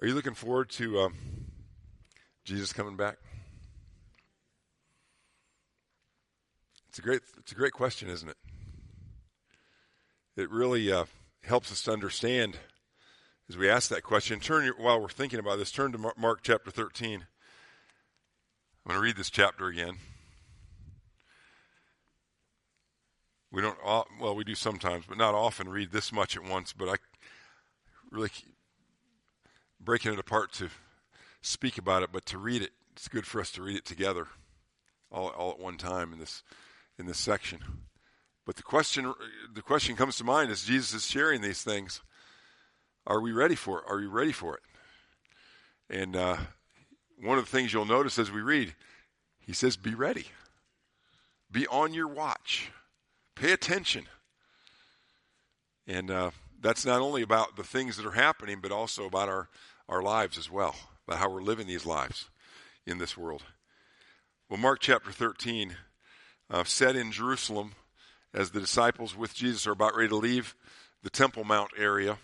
Are you looking forward to um, Jesus coming back? It's a great, it's a great question, isn't it? It really uh, helps us to understand as we ask that question. Turn while we're thinking about this. Turn to Mark chapter thirteen. I'm going to read this chapter again. We don't, well, we do sometimes, but not often read this much at once. But I really breaking it apart to speak about it, but to read it, it's good for us to read it together, all, all at one time in this in this section. But the question the question comes to mind as Jesus is sharing these things: Are we ready for it? Are we ready for it? And uh, one of the things you'll notice as we read, he says, "Be ready. Be on your watch. Pay attention." And uh, that's not only about the things that are happening, but also about our, our lives as well, about how we're living these lives in this world. Well, Mark chapter 13, uh, set in Jerusalem as the disciples with Jesus are about ready to leave the Temple Mount area.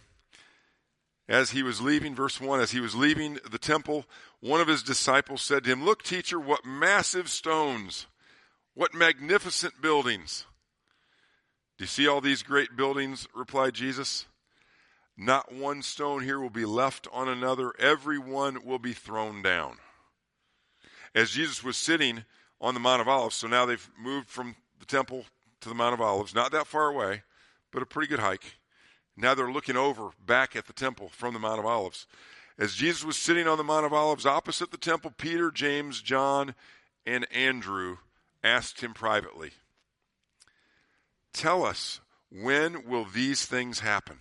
As he was leaving, verse 1, as he was leaving the temple, one of his disciples said to him, Look, teacher, what massive stones, what magnificent buildings. Do you see all these great buildings? replied Jesus. Not one stone here will be left on another, every one will be thrown down. As Jesus was sitting on the Mount of Olives, so now they've moved from the temple to the Mount of Olives, not that far away, but a pretty good hike. Now they're looking over back at the temple from the Mount of Olives. As Jesus was sitting on the Mount of Olives opposite the temple, Peter, James, John, and Andrew asked him privately, Tell us, when will these things happen?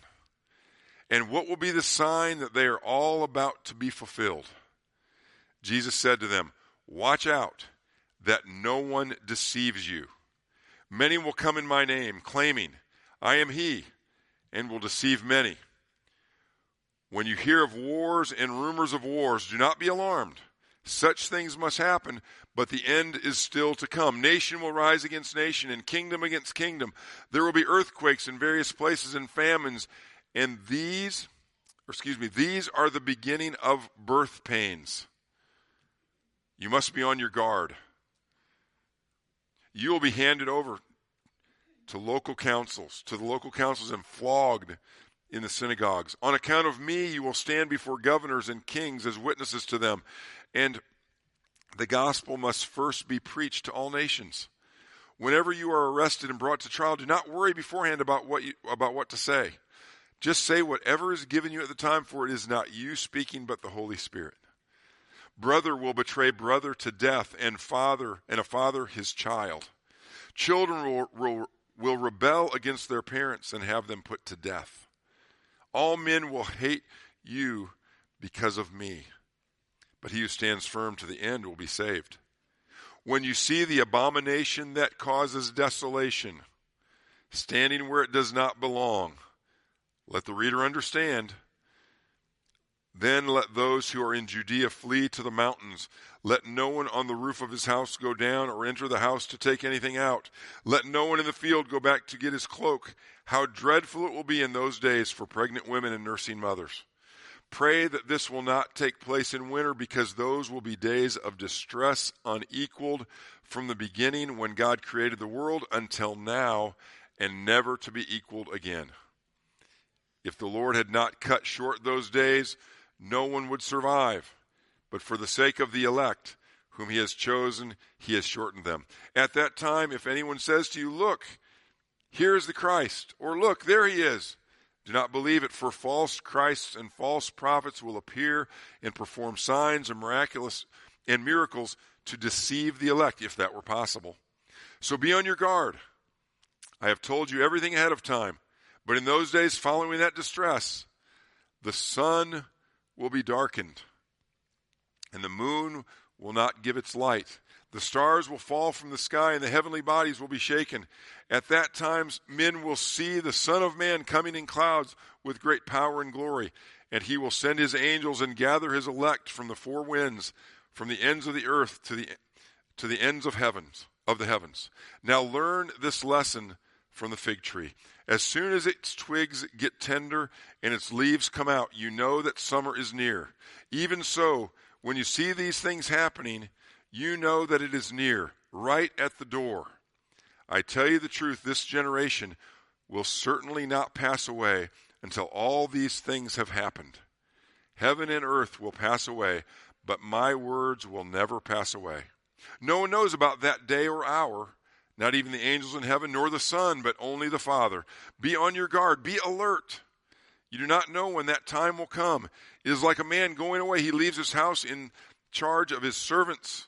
And what will be the sign that they are all about to be fulfilled? Jesus said to them, Watch out that no one deceives you. Many will come in my name, claiming, I am he, and will deceive many. When you hear of wars and rumors of wars, do not be alarmed. Such things must happen, but the end is still to come. Nation will rise against nation, and kingdom against kingdom. There will be earthquakes in various places and famines, and these, or excuse me, these are the beginning of birth pains. You must be on your guard. You will be handed over to local councils, to the local councils, and flogged in the synagogues. On account of me, you will stand before governors and kings as witnesses to them. And the gospel must first be preached to all nations. Whenever you are arrested and brought to trial, do not worry beforehand about what you, about what to say. Just say whatever is given you at the time, for it is not you speaking, but the Holy Spirit. Brother will betray brother to death, and father and a father his child. Children will, will, will rebel against their parents and have them put to death. All men will hate you because of me but he who stands firm to the end will be saved. When you see the abomination that causes desolation, standing where it does not belong, let the reader understand. Then let those who are in Judea flee to the mountains. Let no one on the roof of his house go down or enter the house to take anything out. Let no one in the field go back to get his cloak. How dreadful it will be in those days for pregnant women and nursing mothers. Pray that this will not take place in winter because those will be days of distress unequaled from the beginning when God created the world until now and never to be equaled again. If the Lord had not cut short those days, no one would survive. But for the sake of the elect, whom he has chosen, he has shortened them. At that time, if anyone says to you, Look, here is the Christ, or Look, there he is, do not believe it, for false Christs and false prophets will appear and perform signs and miraculous and miracles to deceive the elect, if that were possible. So be on your guard. I have told you everything ahead of time. But in those days following that distress, the sun will be darkened, and the moon will not give its light. The stars will fall from the sky, and the heavenly bodies will be shaken. At that time, men will see the Son of Man coming in clouds with great power and glory. And he will send his angels and gather his elect from the four winds, from the ends of the earth to the, to the ends of heavens, of the heavens. Now learn this lesson from the fig tree. As soon as its twigs get tender and its leaves come out, you know that summer is near. Even so, when you see these things happening, you know that it is near, right at the door. I tell you the truth, this generation will certainly not pass away until all these things have happened. Heaven and earth will pass away, but my words will never pass away. No one knows about that day or hour, not even the angels in heaven, nor the Son, but only the Father. Be on your guard, be alert. You do not know when that time will come. It is like a man going away. He leaves his house in charge of his servants,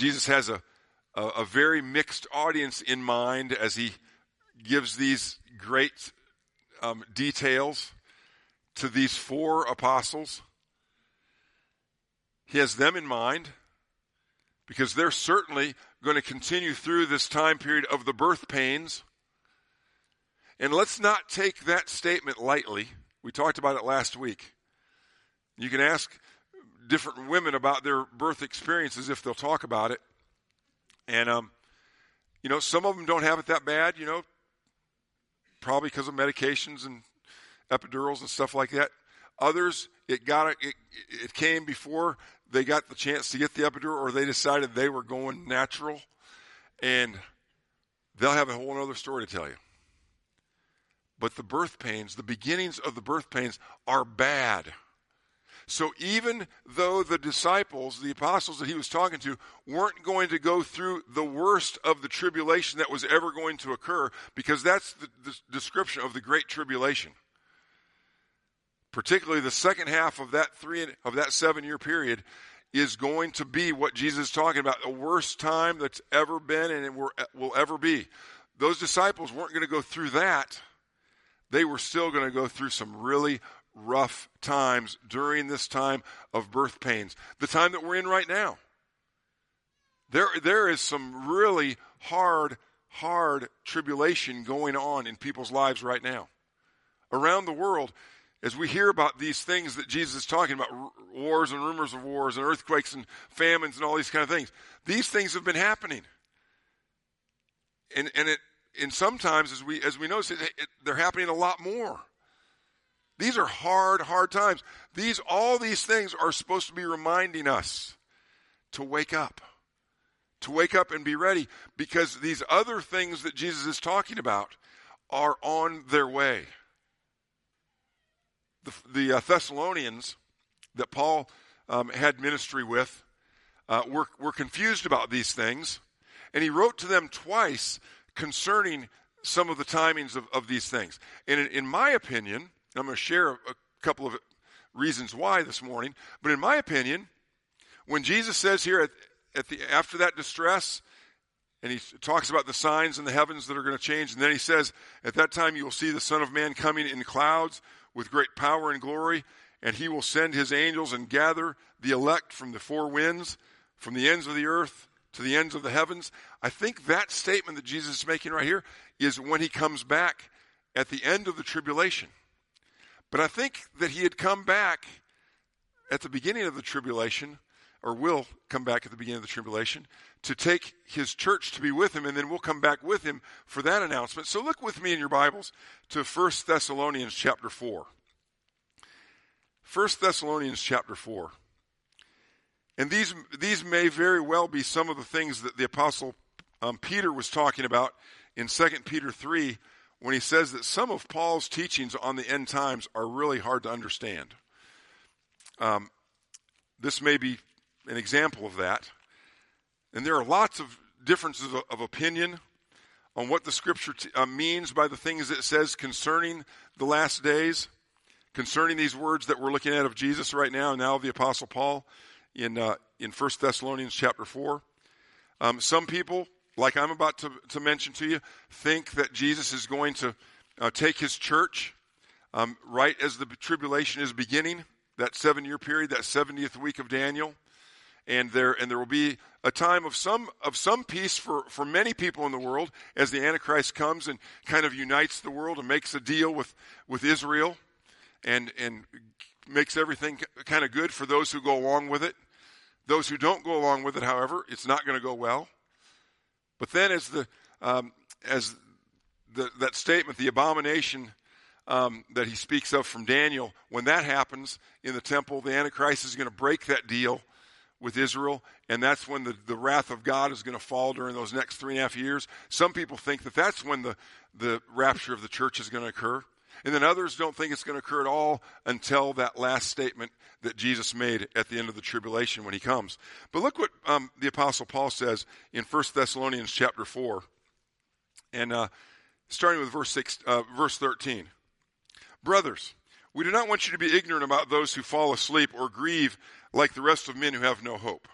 Jesus has a, a, a, very mixed audience in mind as he gives these great um, details to these four apostles. He has them in mind because they're certainly going to continue through this time period of the birth pains. And let's not take that statement lightly. We talked about it last week. You can ask different women about their birth experiences if they'll talk about it. And, um, you know, some of them don't have it that bad, you know, probably because of medications and epidurals and stuff like that. Others, it got it, it came before they got the chance to get the epidural, or they decided they were going natural, and they'll have a whole other story to tell you. But the birth pains, the beginnings of the birth pains, are bad. So even though the disciples, the apostles that he was talking to, weren't going to go through the worst of the tribulation that was ever going to occur, because that's the, the description of the great tribulation. Particularly the second half of that three of that seven year period is going to be what Jesus is talking about, the worst time that's ever been and will ever be. Those disciples weren't going to go through that. They were still going to go through some really rough times during this time of birth pains, the time that we're in right now. There, there is some really hard, hard tribulation going on in people's lives right now. Around the world, as we hear about these things that Jesus is talking about wars and rumors of wars and earthquakes and famines and all these kind of things these things have been happening and and it and sometimes as we as we know it, it, they're happening a lot more these are hard, hard times. These, all these things are supposed to be reminding us to wake up, to wake up and be ready because these other things that Jesus is talking about are on their way. The, the uh, Thessalonians that Paul um, had ministry with uh, were, were confused about these things, and he wrote to them twice concerning some of the timings of, of these things. And in, in my opinion, I'm going to share a, couple of reasons why this morning. But in my opinion, when Jesus says here at, at the after that distress, and he talks about the signs in the heavens that are going to change, and then he says, At that time you will see the Son of Man coming in clouds with great power and glory, and he will send his angels and gather the elect from the four winds, from the ends of the earth to the ends of the heavens. I think that statement that Jesus is making right here is when he comes back at the end of the tribulation. But I think that he had come back at the beginning of the tribulation, or will come back at the beginning of the tribulation, to take his church to be with him, and then we'll come back with him for that announcement. So look with me in your Bibles to 1 Thessalonians chapter 4. 1 Thessalonians chapter 4. And these, these may very well be some of the things that the Apostle um, Peter was talking about in 2 Peter 3 when he says that some of Paul's teachings on the end times are really hard to understand. Um, this may be an example of that. And there are lots of differences of, of opinion on what the scripture t- uh, means by the things it says concerning the last days, concerning these words that we're looking at of Jesus right now, and now of the Apostle Paul in, uh, in 1 Thessalonians chapter 4. Um, some people like I'm about to, to mention to you, think that Jesus is going to uh, take his church um, right as the tribulation is beginning, that seven year period, that 70th week of Daniel. And there, and there will be a time of some, of some peace for, for many people in the world as the Antichrist comes and kind of unites the world and makes a deal with, with Israel and, and makes everything kind of good for those who go along with it. Those who don't go along with it, however, it's not going to go well. But then, as the um, as the, that statement, the abomination um, that he speaks of from Daniel, when that happens in the temple, the Antichrist is going to break that deal with Israel, and that's when the, the wrath of God is going to fall during those next three and a half years. Some people think that that's when the, the rapture of the church is going to occur. And then others don't think it's going to occur at all until that last statement that Jesus made at the end of the tribulation when he comes. But look what um, the Apostle Paul says in 1 Thessalonians chapter 4, and uh, starting with verse, six, uh, verse 13. Brothers, we do not want you to be ignorant about those who fall asleep or grieve like the rest of men who have no hope.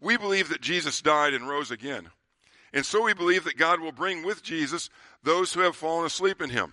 We believe that Jesus died and rose again. And so we believe that God will bring with Jesus those who have fallen asleep in him.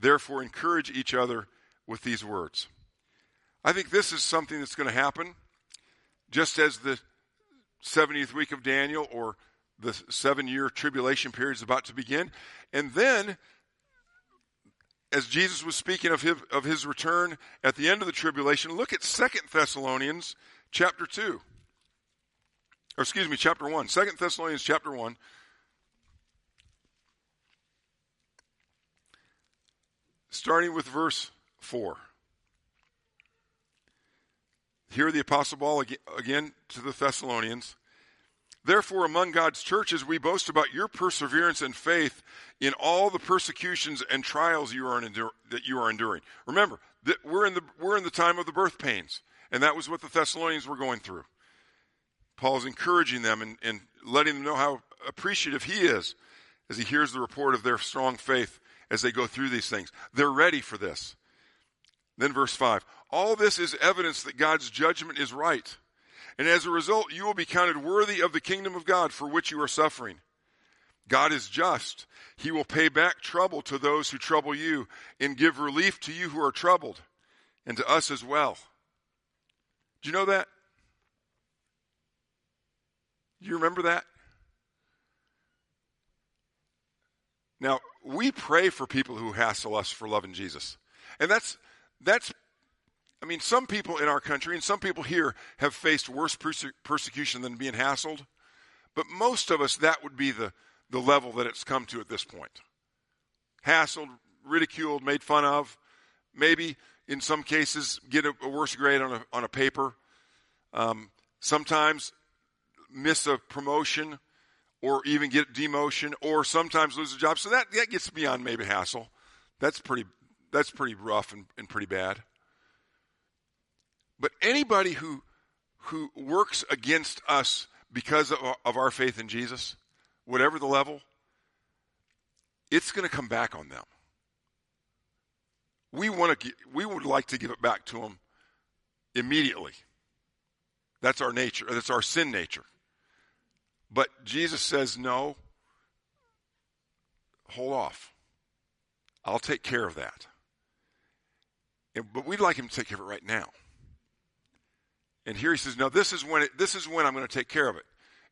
Therefore, encourage each other with these words. I think this is something that's going to happen just as the 70th week of Daniel or the seven year tribulation period is about to begin. And then, as Jesus was speaking of his, of his return at the end of the tribulation, look at Second Thessalonians chapter 2. Or excuse me, chapter 1. Second Thessalonians chapter 1. Starting with verse 4. Here, the Apostle Paul again to the Thessalonians. Therefore, among God's churches, we boast about your perseverance and faith in all the persecutions and trials you are that you are enduring. Remember, that we're in the we're in the time of the birth pains, and that was what the Thessalonians were going through. Paul's encouraging them and, and letting them know how appreciative he is as he hears the report of their strong faith as they go through these things. They're ready for this. Then, verse 5 All this is evidence that God's judgment is right. And as a result, you will be counted worthy of the kingdom of God for which you are suffering. God is just. He will pay back trouble to those who trouble you and give relief to you who are troubled and to us as well. Do you know that? Do you remember that? Now, we pray for people who hassle us for loving Jesus. And that's, that's, I mean, some people in our country and some people here have faced worse perse- persecution than being hassled. But most of us, that would be the, the level that it's come to at this point. Hassled, ridiculed, made fun of, maybe in some cases get a, a worse grade on a, on a paper. Um, sometimes miss a promotion or even get demotion or sometimes lose a job. So that, that gets beyond maybe hassle. That's pretty, that's pretty rough and, and pretty bad. But anybody who, who works against us because of, of our faith in Jesus, whatever the level, it's going to come back on them. We want to, we would like to give it back to them immediately. That's our nature. That's our sin nature. But Jesus says, no, hold off. I'll take care of that. And, but we'd like him to take care of it right now. And here he says, no, this is when it, this is when I'm going to take care of it.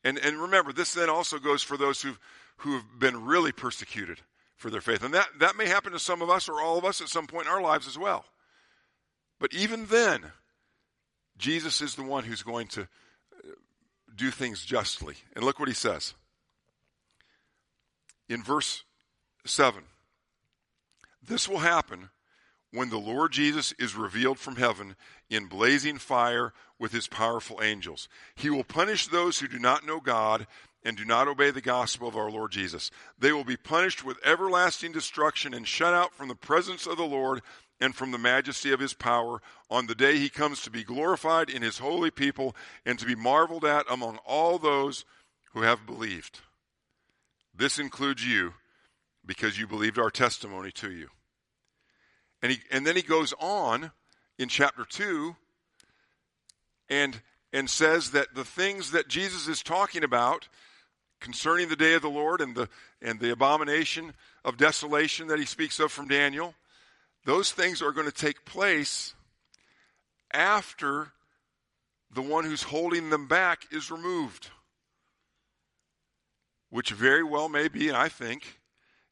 And, and remember, this then also goes for those who who have been really persecuted for their faith. And that, that may happen to some of us or all of us at some point in our lives as well. But even then, Jesus is the one who's going to do things justly. And look what he says in verse 7 This will happen when the Lord Jesus is revealed from heaven in blazing fire with his powerful angels. He will punish those who do not know God and do not obey the gospel of our Lord Jesus. They will be punished with everlasting destruction and shut out from the presence of the Lord and from the majesty of his power on the day he comes to be glorified in his holy people and to be marveled at among all those who have believed. This includes you because you believed our testimony to you. And, he, and then he goes on in chapter 2 and, and says that the things that Jesus is talking about concerning the day of the Lord and the, and the abomination of desolation that he speaks of from Daniel, those things are going to take place after the one who's holding them back is removed. Which very well may be, and I think,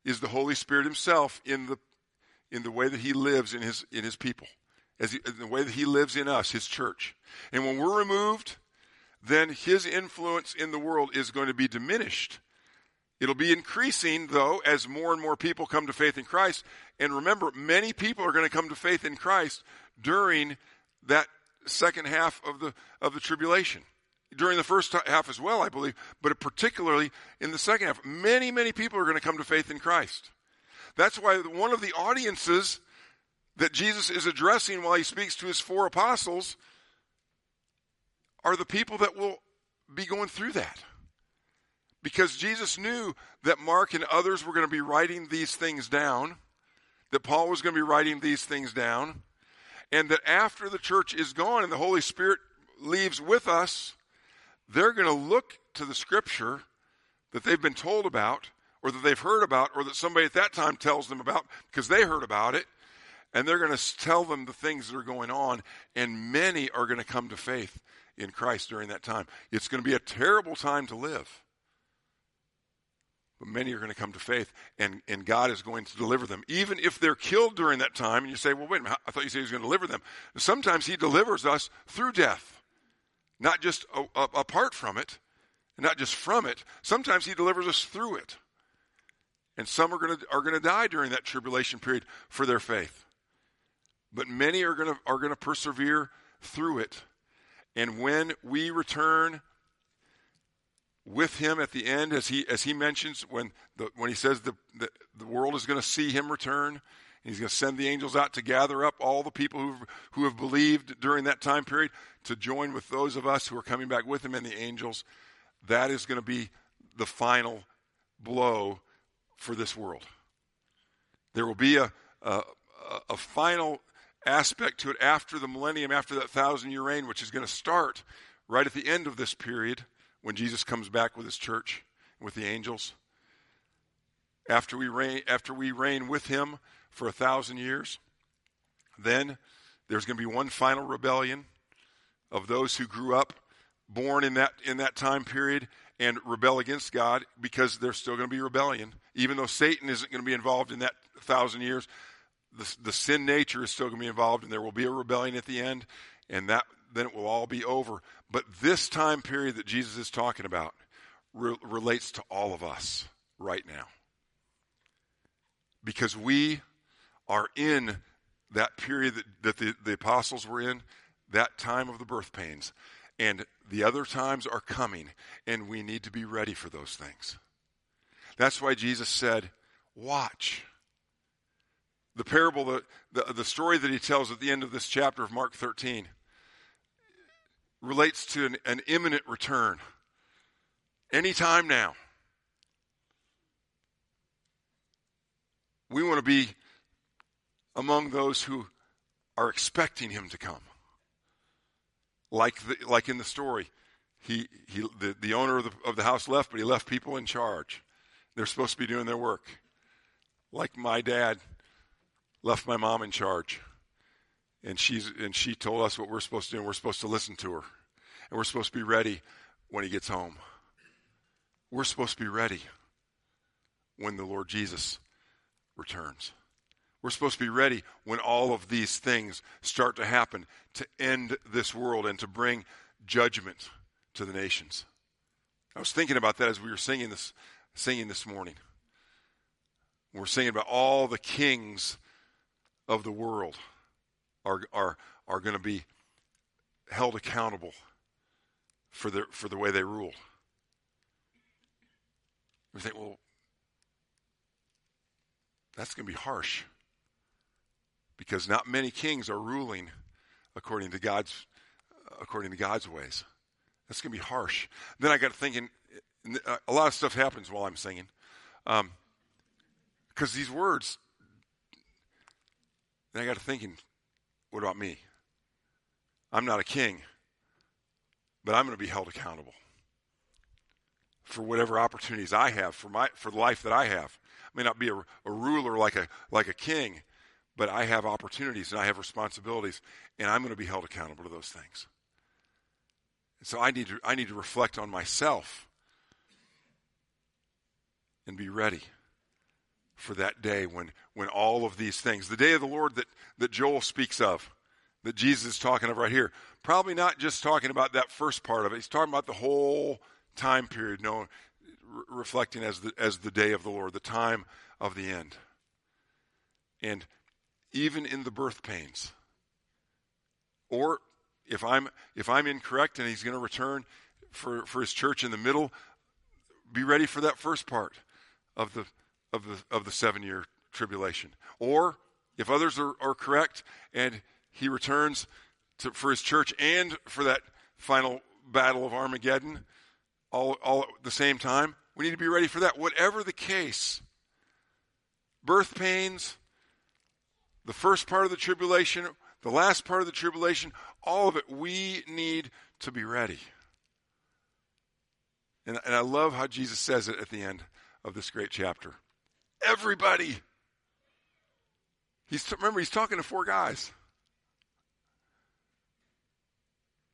is the Holy Spirit Himself in the in the way that He lives in His in His people, as he, in the way that He lives in us, His church. And when we're removed, then His influence in the world is going to be diminished. It'll be increasing, though, as more and more people come to faith in Christ. And remember, many people are going to come to faith in Christ during that second half of the, of the tribulation. During the first half as well, I believe, but particularly in the second half. Many, many people are going to come to faith in Christ. That's why one of the audiences that Jesus is addressing while he speaks to his four apostles are the people that will be going through that. Because Jesus knew that Mark and others were going to be writing these things down that Paul was going to be writing these things down, and that after the church is gone and the Holy Spirit leaves with us, they're going to look to the scripture that they've been told about, or that they've heard about, or that somebody at that time tells them about because they heard about it, and they're going to tell them the things that are going on, and many are going to come to faith in Christ during that time. It's going to be a terrible time to live. But many are going to come to faith, and, and God is going to deliver them. Even if they're killed during that time, and you say, well, wait a minute, I thought you said he was going to deliver them. Sometimes he delivers us through death, not just a, a, apart from it, not just from it. Sometimes he delivers us through it. And some are going to, are going to die during that tribulation period for their faith. But many are going to, are going to persevere through it. And when we return with him at the end, as he as he mentions when the, when he says the, the, the world is going to see him return. He's going to send the angels out to gather up all the people who who have believed during that time period to join with those of us who are coming back with him and the angels. That is going to be the final blow for this world. There will be a, a, a final aspect to it after the millennium, after that thousand year reign, which is going to start right at the end of this period when Jesus comes back with his church, with the angels. After we reign, after we reign with him for a thousand years, then there's going to be one final rebellion of those who grew up born in that in that time period and rebel against God because there's still going to be rebellion. Even though Satan isn't going to be involved in that thousand years, the, the sin nature is still going to be involved, and there will be a rebellion at the end, and that then it will all be over. But this time period that Jesus is talking about re- relates to all of us right now. Because we are in that period that, that the, the apostles were in, that time of the birth pains. And the other times are coming, and we need to be ready for those things. That's why Jesus said, Watch. The parable, the, the, the story that he tells at the end of this chapter of Mark 13 relates to an, an imminent return. Anytime now. We want to be among those who are expecting him to come. Like, the, like in the story, he, he, the, the owner of the, of the house left, but he left people in charge. They're supposed to be doing their work. Like my dad left my mom in charge and she's and she told us what we're supposed to do and we're supposed to listen to her. And we're supposed to be ready when he gets home. We're supposed to be ready when the lord jesus returns. We're supposed to be ready when all of these things start to happen to end this world and to bring judgment to the nations. I was thinking about that as we were singing this singing this morning. We're singing about all the kings of the world are, are, are going to be held accountable for the, for the way they rule. We think, well, that's going to be harsh because not many kings are ruling according to God's according to God's ways. That's going to be harsh. Then I got thinking, a lot of stuff happens while I'm singing, because um, these words. Then I got to thinking, what about me? I'm not a king, but I'm going to be held accountable for whatever opportunities I have for my for the life that I have. I may not be a, a ruler like a like a king, but I have opportunities and I have responsibilities, and I'm going to be held accountable to those things. And so I need to I need to reflect on myself and be ready for that day when when all of these things, the day of the Lord that, that Joel speaks of, that Jesus is talking of right here, probably not just talking about that first part of it. He's talking about the whole time period, no, re- reflecting as the as the day of the Lord, the time of the end. And even in the birth pains. Or if I'm if I'm incorrect and he's going to return for, for his church in the middle, be ready for that first part of the of the of the seven year tribulation. Or if others are, are correct and he returns to, for his church and for that final battle of Armageddon all, all at the same time, we need to be ready for that. Whatever the case, birth pains, the first part of the tribulation, the last part of the tribulation, all of it, we need to be ready. And, and I love how Jesus says it at the end of this great chapter. Everybody. He's remember he's talking to four guys.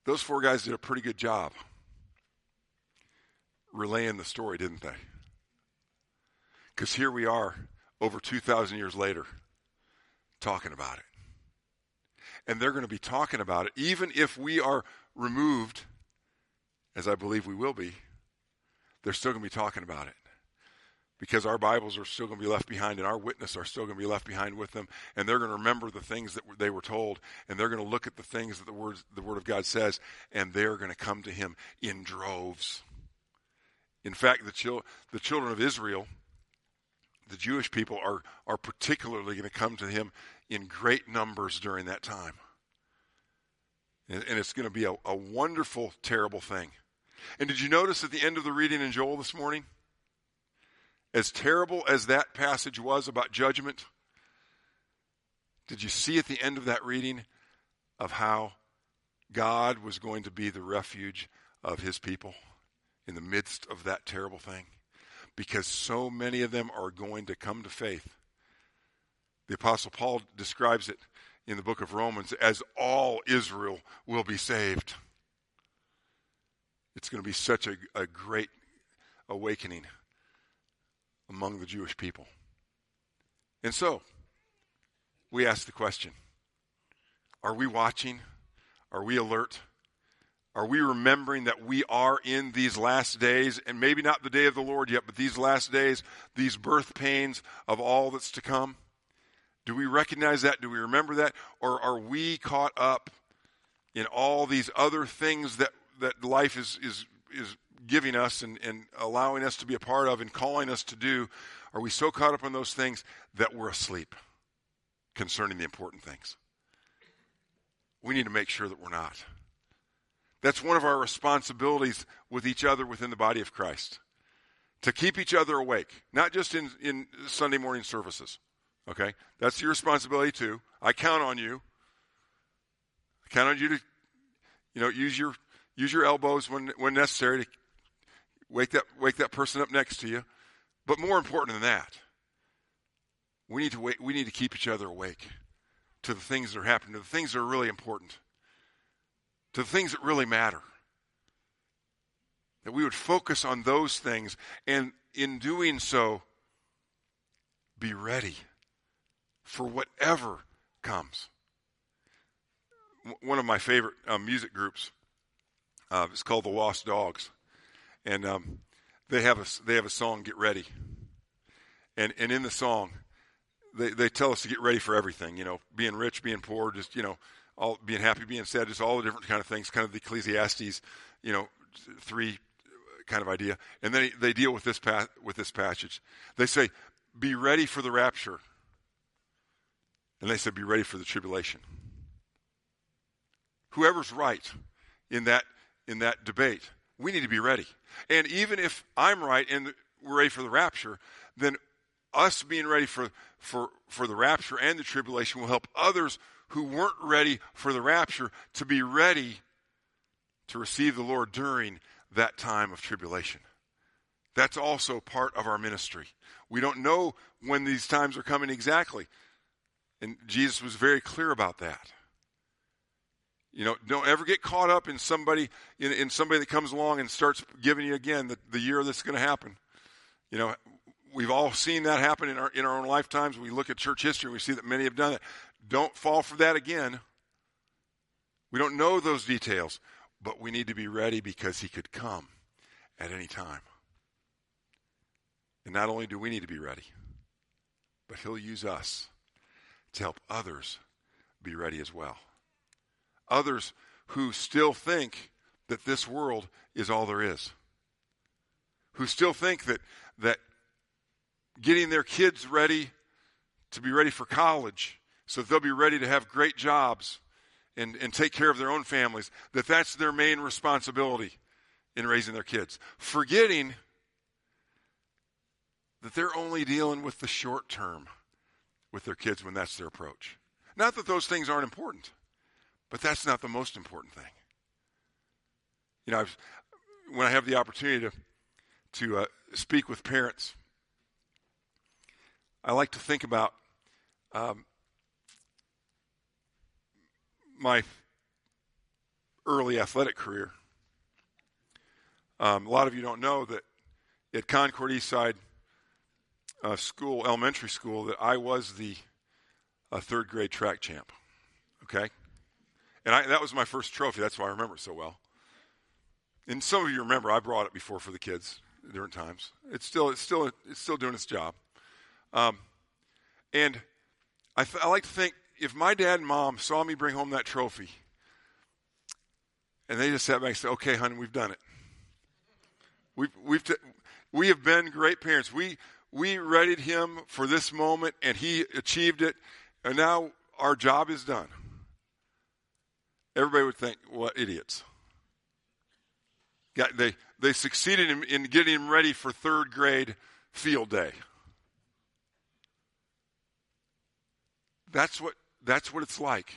Those four guys did a pretty good job relaying the story, didn't they? Because here we are over 2,000 years later talking about it. And they're going to be talking about it, even if we are removed, as I believe we will be, they're still going to be talking about it. Because our Bibles are still going to be left behind, and our witness are still going to be left behind with them, and they're going to remember the things that they were told, and they're going to look at the things that the Word, the Word of God says, and they're going to come to Him in droves. In fact, the, chil- the children of Israel, the Jewish people, are, are particularly going to come to Him in great numbers during that time. And, and it's going to be a, a wonderful, terrible thing. And did you notice at the end of the reading in Joel this morning? As terrible as that passage was about judgment, did you see at the end of that reading of how God was going to be the refuge of his people in the midst of that terrible thing? Because so many of them are going to come to faith the Apostle Paul describes it in the book of Romans as all Israel will be saved. It's going to be such a, a great awakening among the Jewish people. And so, we ask the question Are we watching? Are we alert? Are we remembering that we are in these last days, and maybe not the day of the Lord yet, but these last days, these birth pains of all that's to come? Do we recognize that? Do we remember that? Or are we caught up in all these other things that, that life is, is, is giving us and, and allowing us to be a part of and calling us to do? Are we so caught up in those things that we're asleep concerning the important things? We need to make sure that we're not. That's one of our responsibilities with each other within the body of Christ. To keep each other awake, not just in, in Sunday morning services. Okay? That's your responsibility too. I count on you. I count on you to, you know, use your use your elbows when when necessary to wake that wake that person up next to you. But more important than that, we need to wait, we need to keep each other awake to the things that are happening, to the things that are really important, to the things that really matter. That we would focus on those things, and in doing so, be ready for whatever comes. One of my favorite um, music groups uh, is called the Lost Dogs, and um, they have a they have a song "Get Ready," and and in the song, they they tell us to get ready for everything. You know, being rich, being poor, just you know, all being happy, being sad, just all the different kind of things. Kind of the Ecclesiastes, you know, three kind of idea. And then they deal with this, pa- with this passage. They say, Be ready for the rapture. And they said, Be ready for the tribulation. Whoever's right in that, in that debate, we need to be ready. And even if I'm right and we're ready for the rapture, then us being ready for, for, for the rapture and the tribulation will help others who weren't ready for the rapture to be ready to receive the Lord during that time of tribulation. That's also part of our ministry. We don't know when these times are coming exactly. And Jesus was very clear about that. You know, don't ever get caught up in somebody in, in somebody that comes along and starts giving you again the, the year that's going to happen. You know, we've all seen that happen in our in our own lifetimes. We look at church history, and we see that many have done it. Don't fall for that again. We don't know those details, but we need to be ready because he could come at any time. And not only do we need to be ready, but he'll use us to help others be ready as well. Others who still think that this world is all there is. Who still think that that getting their kids ready to be ready for college so they'll be ready to have great jobs and, and take care of their own families, that that's their main responsibility in raising their kids. Forgetting that they're only dealing with the short term with their kids when that's their approach. Not that those things aren't important, but that's not the most important thing. You know, I've, when I have the opportunity to, to uh, speak with parents, I like to think about um, my early athletic career. Um, a lot of you don't know that at Concord Eastside uh, School, elementary school, that I was the uh, third grade track champ. Okay, and I, that was my first trophy. That's why I remember it so well. And some of you remember I brought it before for the kids different times. It's still it's still it's still doing its job. Um, and I, th- I like to think if my dad and mom saw me bring home that trophy and they just sat back and said, okay, honey, we've done it. We've, we've t- we have been great parents. We, we readied him for this moment and he achieved it. And now our job is done. Everybody would think, what idiots. Got, they, they succeeded in, in getting him ready for third grade field day. That's what that's what it's like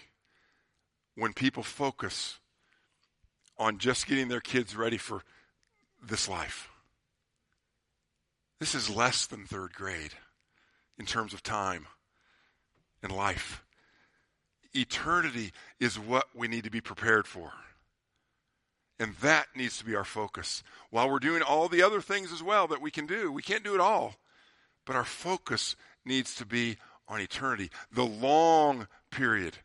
when people focus on just getting their kids ready for this life. This is less than third grade in terms of time and life. Eternity is what we need to be prepared for. And that needs to be our focus. While we're doing all the other things as well that we can do, we can't do it all. But our focus needs to be on eternity, the long period,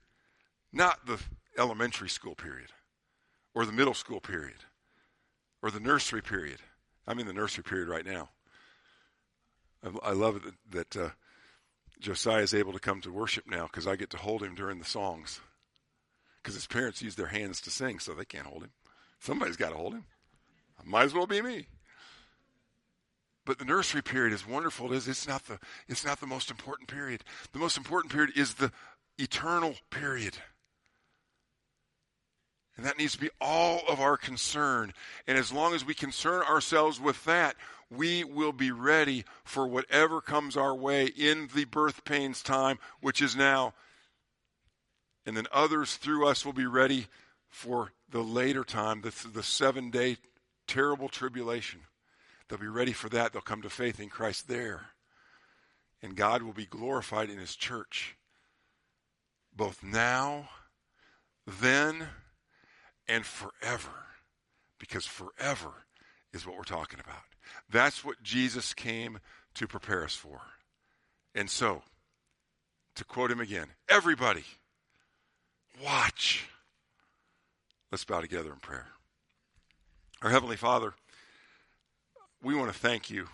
not the elementary school period or the middle school period or the nursery period. I'm in the nursery period right now. I, love that, that uh, Josiah is able to come to worship now because I get to hold him during the songs. Because his parents use their hands to sing, so they can't hold him. Somebody's got to hold him. Might as well be me. But the nursery period, is wonderful as it's not the it's not the most important period. The most important period is the eternal period. And that needs to be all of our concern. And as long as we concern ourselves with that, we will be ready for whatever comes our way in the birth pains time, which is now. And then others through us will be ready for the later time, the, the seven day terrible tribulation. They'll be ready for that. They'll come to faith in Christ there. And God will be glorified in His church, both now, then, and forever. Because forever is what we're talking about. That's what Jesus came to prepare us for. And so, to quote him again, everybody, watch. Let's bow together in prayer. Our Heavenly Father, we want to thank you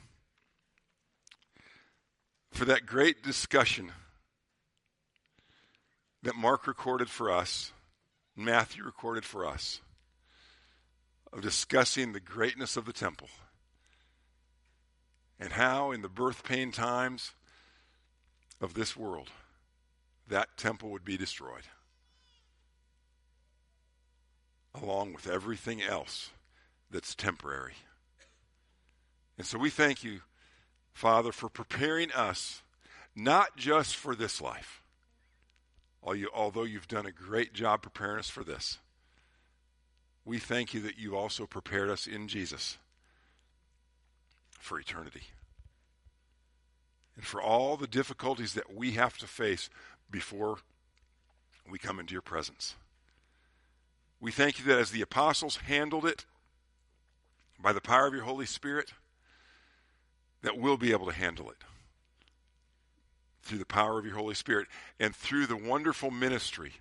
for that great discussion that Mark recorded for us, Matthew recorded for us, of discussing the greatness of the temple and how, in the birth pain times of this world, that temple would be destroyed, along with everything else that's temporary. And so we thank you, Father, for preparing us not just for this life, although you've done a great job preparing us for this. We thank you that you also prepared us in Jesus for eternity and for all the difficulties that we have to face before we come into your presence. We thank you that as the apostles handled it by the power of your Holy Spirit, that we'll be able to handle it through the power of your Holy Spirit and through the wonderful ministry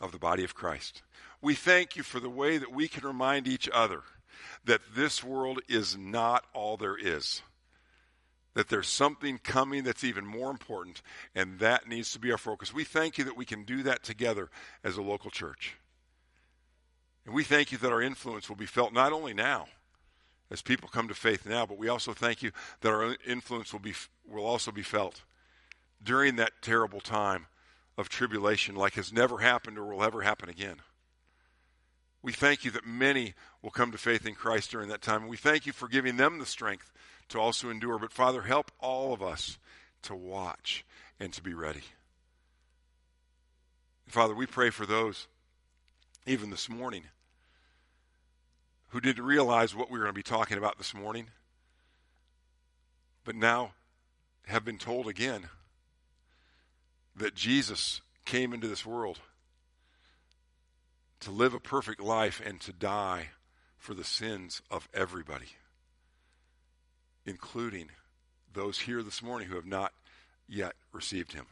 of the body of Christ. We thank you for the way that we can remind each other that this world is not all there is. That there's something coming that's even more important, and that needs to be our focus. We thank you that we can do that together as a local church. And we thank you that our influence will be felt not only now, as people come to faith now, but we also thank you that our influence will be will also be felt during that terrible time of tribulation like has never happened or will ever happen again. We thank you that many will come to faith in Christ during that time. We thank you for giving them the strength to also endure. But Father, help all of us to watch and to be ready. Father, we pray for those, even this morning, who didn't realize what we were going to be talking about this morning, but now have been told again that Jesus came into this world to live a perfect life and to die for the sins of everybody, including those here this morning who have not yet received him.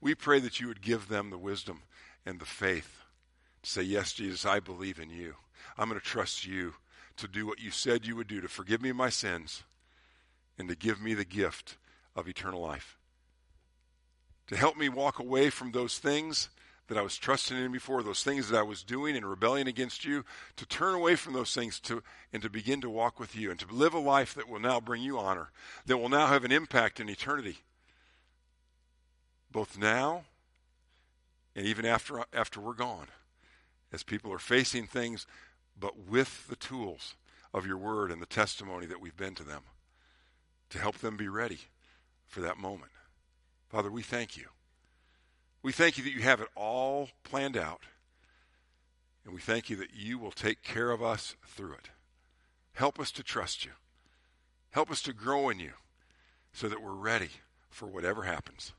We pray that you would give them the wisdom and the faith to say, Yes, Jesus, I believe in you. I'm going to trust you to do what you said you would do, to forgive me my sins and to give me the gift of eternal life. To help me walk away from those things that I was trusting in before, those things that I was doing in rebellion against you, to turn away from those things to, and to begin to walk with you and to live a life that will now bring you honor, that will now have an impact in eternity, both now and even after, after we're gone, as people are facing things, but with the tools of your word and the testimony that we've been to them to help them be ready for that moment. Father, we thank you. We thank you that you have it all planned out. And we thank you that you will take care of us through it. Help us to trust you. Help us to grow in you so that we're ready for whatever happens.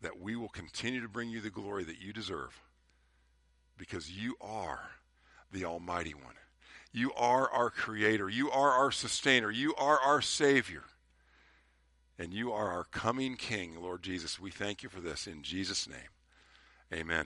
That we will continue to bring you the glory that you deserve because you are the Almighty One. You are our Creator. You are our Sustainer. You are our Savior and you are our coming King, Lord Jesus. We thank you for this in Jesus' name. Amen.